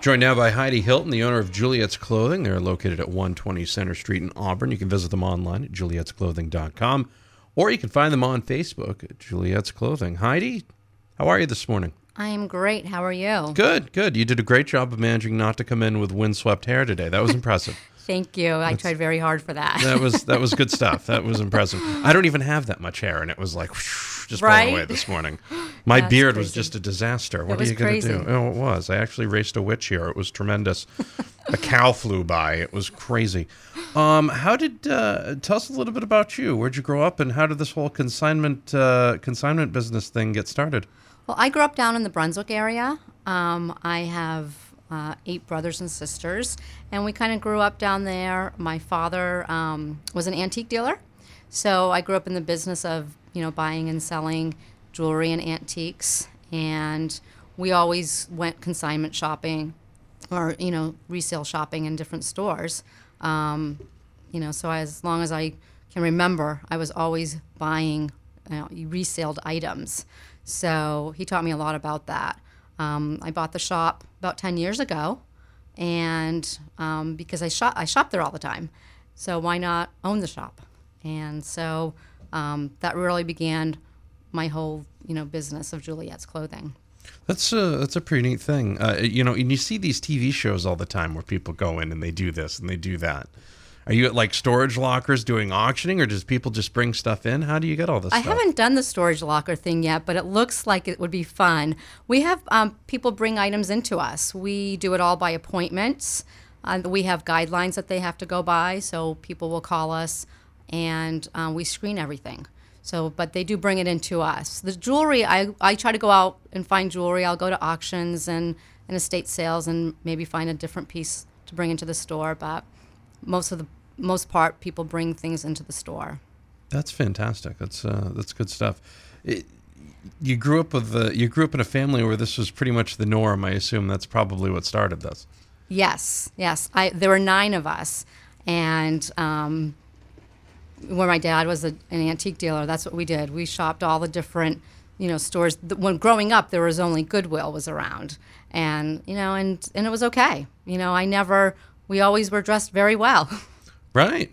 Joined now by Heidi Hilton, the owner of Juliet's Clothing. They're located at 120 Center Street in Auburn. You can visit them online at julietsclothing.com or you can find them on Facebook at Juliet's Clothing. Heidi, how are you this morning? I am great. How are you? Good, good. You did a great job of managing not to come in with windswept hair today. That was impressive. Thank you. I tried very hard for that. that was that was good stuff. That was impressive. I don't even have that much hair, and it was like whoosh, just blown away Right? this morning. My That's beard was just a disaster. What are you going to do? Oh, it was. I actually raced a witch here. It was tremendous. a cow flew by. It was crazy. Um, how did uh, tell us a little bit about you? Where'd you grow up, and how did this whole consignment uh, consignment business thing get started? Well, I grew up down in the Brunswick area. Um, I have uh, eight brothers and sisters, and we kind of grew up down there. My father um, was an antique dealer, so I grew up in the business of you know buying and selling jewelry and antiques, and we always went consignment shopping, or you know resale shopping in different stores. Um, you know, so as long as I can remember, I was always buying you know, resaled items. So he taught me a lot about that. Um, I bought the shop about 10 years ago, and um, because I shop, I shop there all the time. So why not own the shop? And so um, that really began my whole, you know, business of Juliet's clothing. That's a that's a pretty neat thing. Uh, you know, and you see these TV shows all the time where people go in and they do this and they do that. Are you at like storage lockers doing auctioning, or does people just bring stuff in? How do you get all this I stuff? haven't done the storage locker thing yet, but it looks like it would be fun. We have um, people bring items into us. We do it all by appointments. Uh, we have guidelines that they have to go by, so people will call us and uh, we screen everything. So, but they do bring it into us. The jewelry, I, I try to go out and find jewelry. I'll go to auctions and, and estate sales and maybe find a different piece to bring into the store. But most of the most part, people bring things into the store. That's fantastic. That's uh, that's good stuff. It, you grew up with the you grew up in a family where this was pretty much the norm. I assume that's probably what started this. Yes, yes. I there were nine of us, and um, where my dad was a, an antique dealer, that's what we did. We shopped all the different, you know, stores. When growing up, there was only Goodwill was around, and you know, and and it was okay. You know, I never. We always were dressed very well. Right.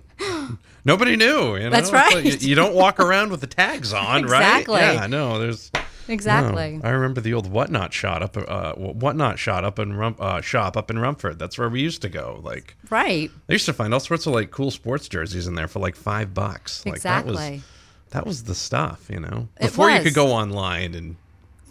Nobody knew. You know? That's It's like right. you, you don't walk around with the tags on, Exactly. right? Yeah. No. There's. exactly. No. I remember the old whatnot shot up, uh, whatnot shot up in Rum, uh, shop up in Rumford. That's where we used to go. Like Right. I used to find all sorts of like cool sports jerseys in there for like five bucks. Like that was Exactly. that was the stuff, you know. It Before you could go online and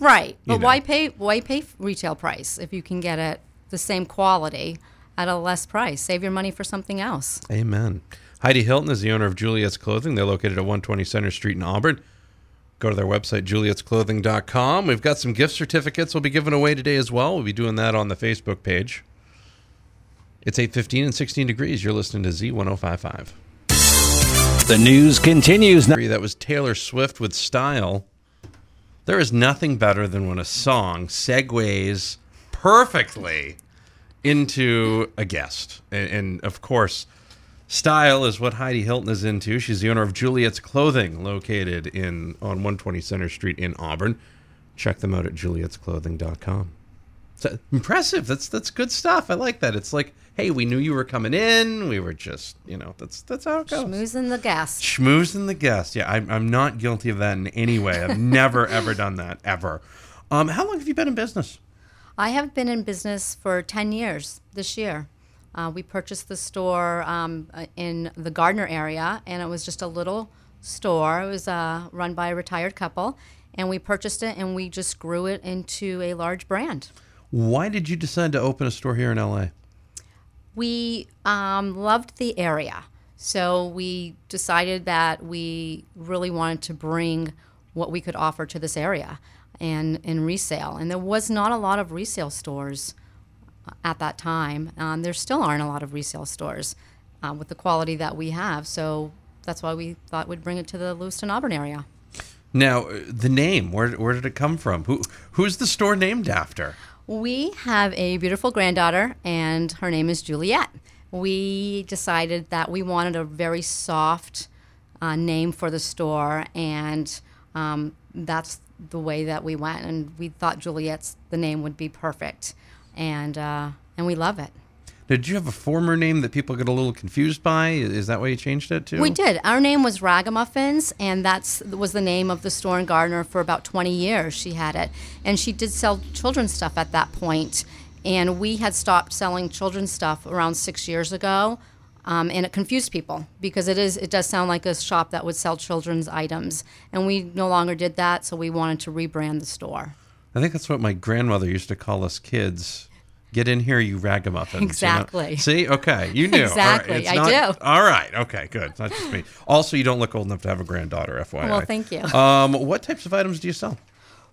Right. But know. why pay why pay retail price if you can get it the same quality at a less price? Save your money for something else. Amen. Heidi Hilton is the owner of Juliet's Clothing. They're located at 120 Center Street in Auburn. Go to their website, julietsclothing.com. We've got some gift certificates we'll be giving away today as well. We'll be doing that on the Facebook page. It's 8.15 and 16 degrees. You're listening to Z1055. The news continues now. That was Taylor Swift with Style. There is nothing better than when a song segues perfectly into a guest. And, and of course, style is what Heidi Hilton is into. She's the owner of Juliet's Clothing, located in on 120 Center Street in Auburn. Check them out at julietsclothing.com. So, impressive. That's that's good stuff. I like that. It's like, hey, we knew you were coming in. We were just, you know, that's that's how it goes. Schmoozing the guest. Schmoozing the guest. Yeah, I'm, I'm not guilty of that in any way. I've never, ever done that, ever. Um, how long have you been in business? I have been in business for 10 years this year. Uh, we purchased the store um, uh, in the Gardiner area, and it was just a little store. It was uh, run by a retired couple, and we purchased it and we just grew it into a large brand. Why did you decide to open a store here in LA? we um, loved the area. So we decided that we really wanted to bring what we could offer to this area. And in resale. And there was not a lot of resale stores uh, at that time. Um, there still aren't a lot of resale stores uh, with the quality that we have. So that's why we thought we'd bring it to the Lewiston Auburn area. Now, uh, the name, where, where did it come from? Who Who's the store named after? We have a beautiful granddaughter, and her name is Juliet. We decided that we wanted a very soft uh, name for the store, and um, that's the way that we went. And we thought Juliet's the name would be perfect, and uh, and we love it. Did you have a former name that people get a little confused by? Is that why you changed it to? We did. Our name was Ragamuffins, and that's was the name of the store in Gardiner for about 20 years. She had it, and she did sell children's stuff at that point. And we had stopped selling children's stuff around six years ago, um, and it confused people because it is it does sound like a shop that would sell children's items, and we no longer did that. So we wanted to rebrand the store. I think that's what my grandmother used to call us kids. Get in here, you ragamuffins. you know? Exactly. See, okay, you knew. All right, Exactly, it's I not- do. All right, okay, good. It's not just me. Also, you don't look old enough to have a granddaughter, FYI. Well, thank you. Um, what types of items do you sell?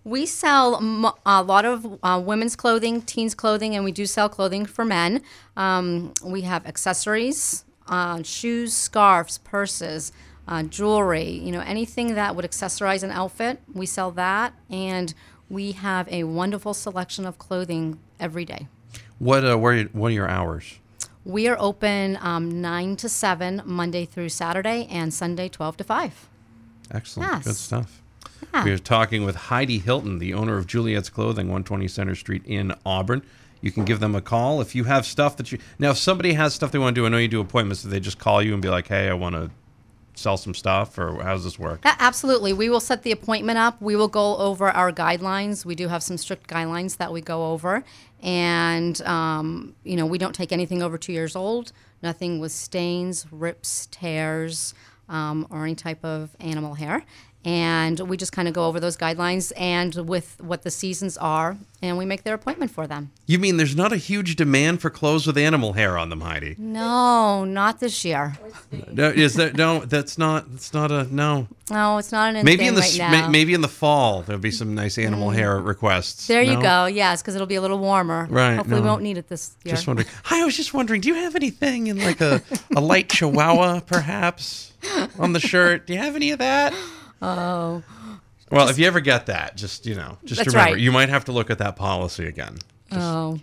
We sell m- a lot of uh, women's clothing, teens clothing, and we do sell clothing for men. Um, we have accessories, uh, shoes, scarves, purses, uh, jewelry. You know, anything that would accessorize an outfit, we sell that, and we have a wonderful selection of clothing every day. What uh, where, what are your hours? We are open um, nine to seven Monday through Saturday, and Sunday twelve to five. Excellent. Yes. Good stuff. Yeah. We are talking with Heidi Hilton, the owner of Juliet's Clothing, 120 Center Street in Auburn. You can give them a call if you have stuff that you. Now, if somebody has stuff they want to do, I know you do appointments. Do they just call you and be like, "Hey, I want to sell some stuff," or how does this work? Absolutely. We will set the appointment up. We will go over our guidelines. We do have some strict guidelines that we go over. And, um, you know, we don't take anything over two years old, nothing with stains, rips, tears, um, or any type of animal hair. And we just kind of go over those guidelines and with what the seasons are, and we make their appointment for them. You mean there's not a huge demand for clothes with animal hair on them, Heidi? No, not this year. No, is that no? That's not. That's not a no. No, it's not an Maybe in the right maybe in the fall there'll be some nice animal mm. hair requests. There you go. Yes, because it'll be a little warmer. Right, Hopefully, we won't need it this year. Just wondering. Hi, I was just wondering. Do you have anything in like a, a light chihuahua, perhaps, on the shirt? Do you have any of that? Oh. Well, if you ever get that, just you know, just That's remember, right. you might have to look at that policy again. Oh.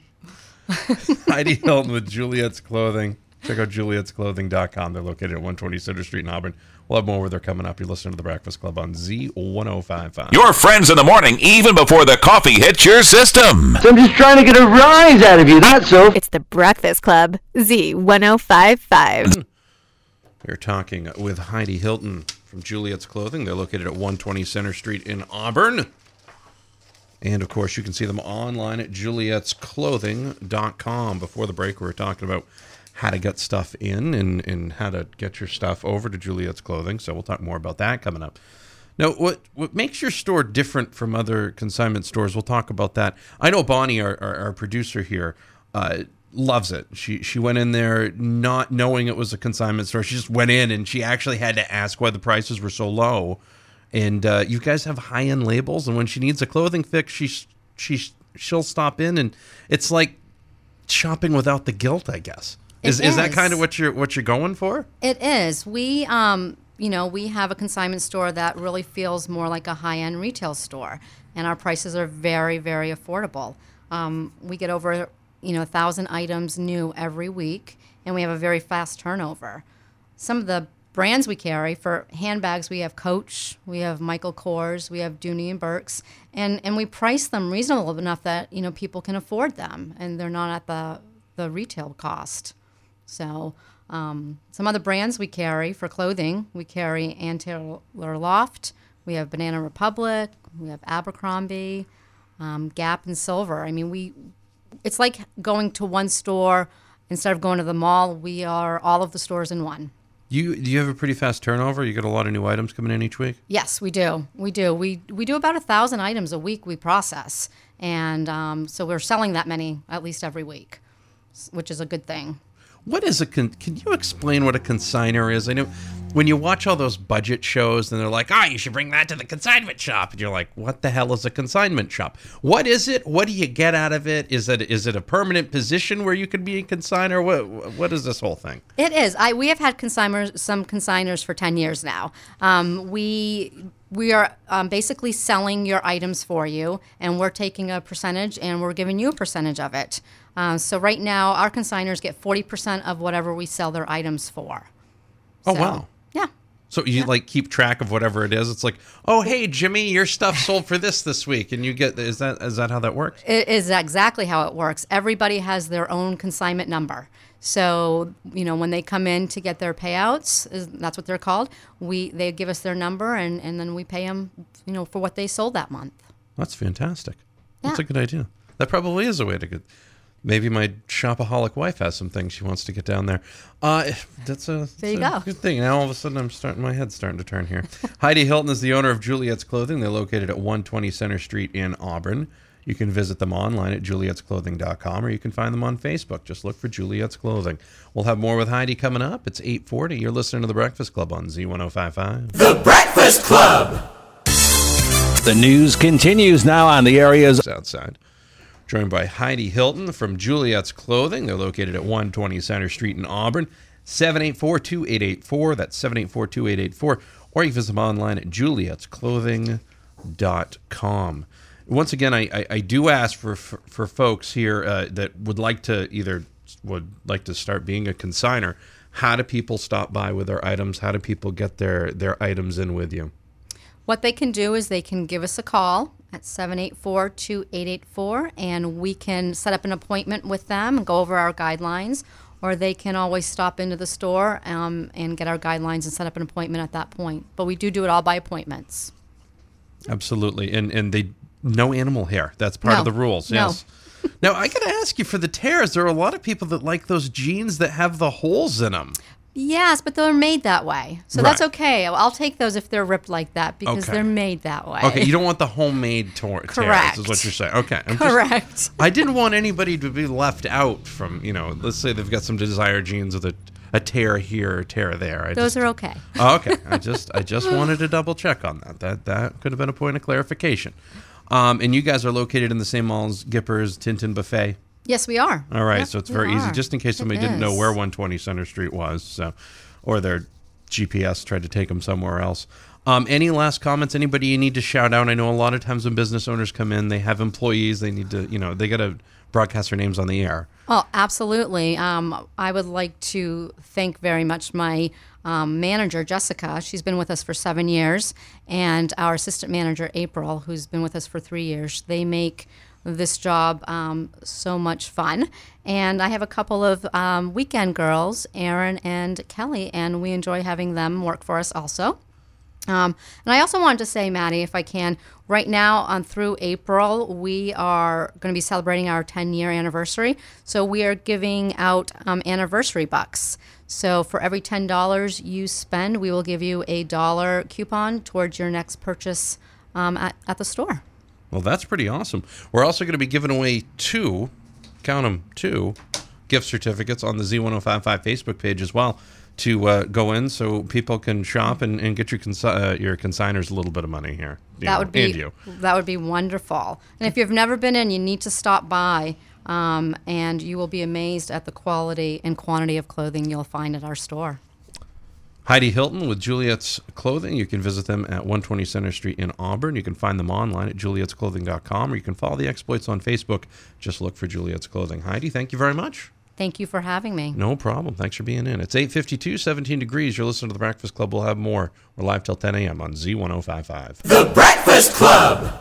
Heidi Hilton with Juliet's Clothing. Check out juliet'sclothing.com. They're located at 120 Center Street in Auburn. We'll have more where they're coming up. You're listening to The Breakfast Club on Z1055. Your friends in the morning, even before the coffee hits your system. So I'm just trying to get a rise out of you, that's so. It's the Breakfast Club, Z1055. We're talking with Heidi Hilton from Juliet's Clothing. They're located at 120 Center Street in Auburn. And of course, you can see them online at juliet'sclothing.com. Before the break, we were talking about how to get stuff in and, and how to get your stuff over to Juliet's Clothing. So we'll talk more about that coming up. Now, what what makes your store different from other consignment stores? We'll talk about that. I know Bonnie, our, our, our producer here, uh, loves it. She she went in there not knowing it was a consignment store. She just went in and she actually had to ask why the prices were so low. And uh, you guys have high end labels, and when she needs a clothing fix, she she she'll stop in, and it's like shopping without the guilt. I guess is It is that is. kind of what you're what you're going for? It is. We, um, you know, we have a consignment store that really feels more like a high-end retail store, and our prices are very, very affordable. Um, we get over, you know, a thousand items new every week, and we have a very fast turnover. Some of the brands we carry for handbags, we have Coach, we have Michael Kors, we have Dooney and Burks, and and we price them reasonable enough that you know people can afford them, and they're not at the the retail cost. So, um, some other brands we carry for clothing, we carry Ann Taylor Loft, we have Banana Republic, we have Abercrombie, um, Gap, and Silver. I mean, we it's like going to one store instead of going to the mall. We are all of the stores in one. You do you have a pretty fast turnover? You get a lot of new items coming in each week. Yes, we do. We do. We we do about a thousand items a week we process, and um, so we're selling that many at least every week, which is a good thing. What is a con- can you explain what a consigner is? I know when you watch all those budget shows and they're like, "Ah, you should bring that to the consignment shop," and you're like, "What the hell is a consignment shop? What is it? What do you get out of it? Is it is it a permanent position where you can be a consigner? What what is this whole thing?" It is. I we have had consigners, some consigners for ten years now. Um, we we are um, basically selling your items for you, and we're taking a percentage, and we're giving you a percentage of it. Uh, so right now, our consigners get forty percent of whatever we sell their items for. Oh So, wow. Yeah. So you like keep track of whatever it is. It's like, oh hey Jimmy, your stuff sold for this this week, and you get is that is that how that works? It is exactly how it works. Everybody has their own consignment number. So, you know, when they come in to get their payouts, that's what they're called. We they give us their number and, and then we pay them, you know, for what they sold that month. That's fantastic. That's a good idea. That probably is a way to get. Maybe my shopaholic wife has some things she wants to get down there. Uh, that's a, There you a go. good thing. Now all of a sudden I'm starting, my head's starting to turn here. Heidi Hilton is the owner of Juliet's Clothing. They're located at 120 Center Street in Auburn. You can visit them online at julietsclothing.com or you can find them on Facebook. Just look for Juliet's Clothing. We'll have more with Heidi coming up. It's 840. You're listening to The Breakfast Club on Z1055. The Breakfast Club. The news continues now on the area's outside. Joined by Heidi Hilton from Juliet's Clothing. They're located at 120 Center Street in Auburn. 784 2884. That's 784 2884. Or you can visit them online at julietsclothing.com. Once again, I, I, I do ask for, for, for folks here uh, that would like to either would like to start being a consigner. How do people stop by with their items? How do people get their, their items in with you? What they can do is they can give us a call at 784 2884 and we can set up an appointment with them and go over our guidelines. Or they can always stop into the store um, and get our guidelines and set up an appointment at that point. But we do do it all by appointments. Absolutely, and and they no animal hair. That's part of the rules. No. Now I got to ask you for the tears. There are a lot of people that like those jeans that have the holes in them. Yes, but they're made that way. So that's okay. I'll take those if they're ripped like that because Okay. they're made that way. Okay, you don't want the homemade tor- tears. Correct. Is what you're saying. Okay, I'm just- Correct. I didn't want anybody to be left out from you know. Let's say they've got some desire jeans with a a tear here, or tear there. I Those just, are okay. Oh, okay. I just I just wanted to double check on that. That that could have been a point of clarification. Um, and you guys are located in the same mall as Gipper's Tintin Buffet. Yes, we are. All right, Yep, so it's very easy, just in case somebody didn't know where 120 Center Street was, so or their GPS tried to take them somewhere else. Um, any last comments? Anybody you need to shout out? I know a lot of times when business owners come in, they have employees. They need to, you know, they got to broadcast their names on the air. Oh, absolutely. Um, I would like to thank very much my um, manager, Jessica. She's been with us for seven years, and our assistant manager, April, who's been with us for three years. They make this job um, so much fun. And I have a couple of um, weekend girls, Erin and Kelly, and we enjoy having them work for us also. Um, and I also wanted to say, Maddie, if I can, right now on through April, we are going to be celebrating our 10 year anniversary. So we are giving out um, anniversary bucks. So for every $10 you spend, we will give you a dollar coupon towards your next purchase um, at, at the store. Well, that's pretty awesome. We're also going to be giving away two, count them, two gift certificates on the Z1055 Facebook page as well to uh, go in so people can shop and, and get your consi- uh, your consigners a little bit of money here. that know, would be and you. that would be wonderful. And if you've never been in, you need to stop by, um, and you will be amazed at the quality and quantity of clothing you'll find at our store. Heidi Hilton with Juliet's Clothing. You can visit them at 120 Center Street in Auburn. You can find them online at julietsclothing.com or you can follow the exploits on Facebook. Just look for Juliet's Clothing. Heidi, thank you very much. Thank you for having me. No problem. Thanks for being in. It's 852, 17 degrees. You're listening to The Breakfast Club. We'll have more. We're live till 10 a.m. on Z1055. The Breakfast Club.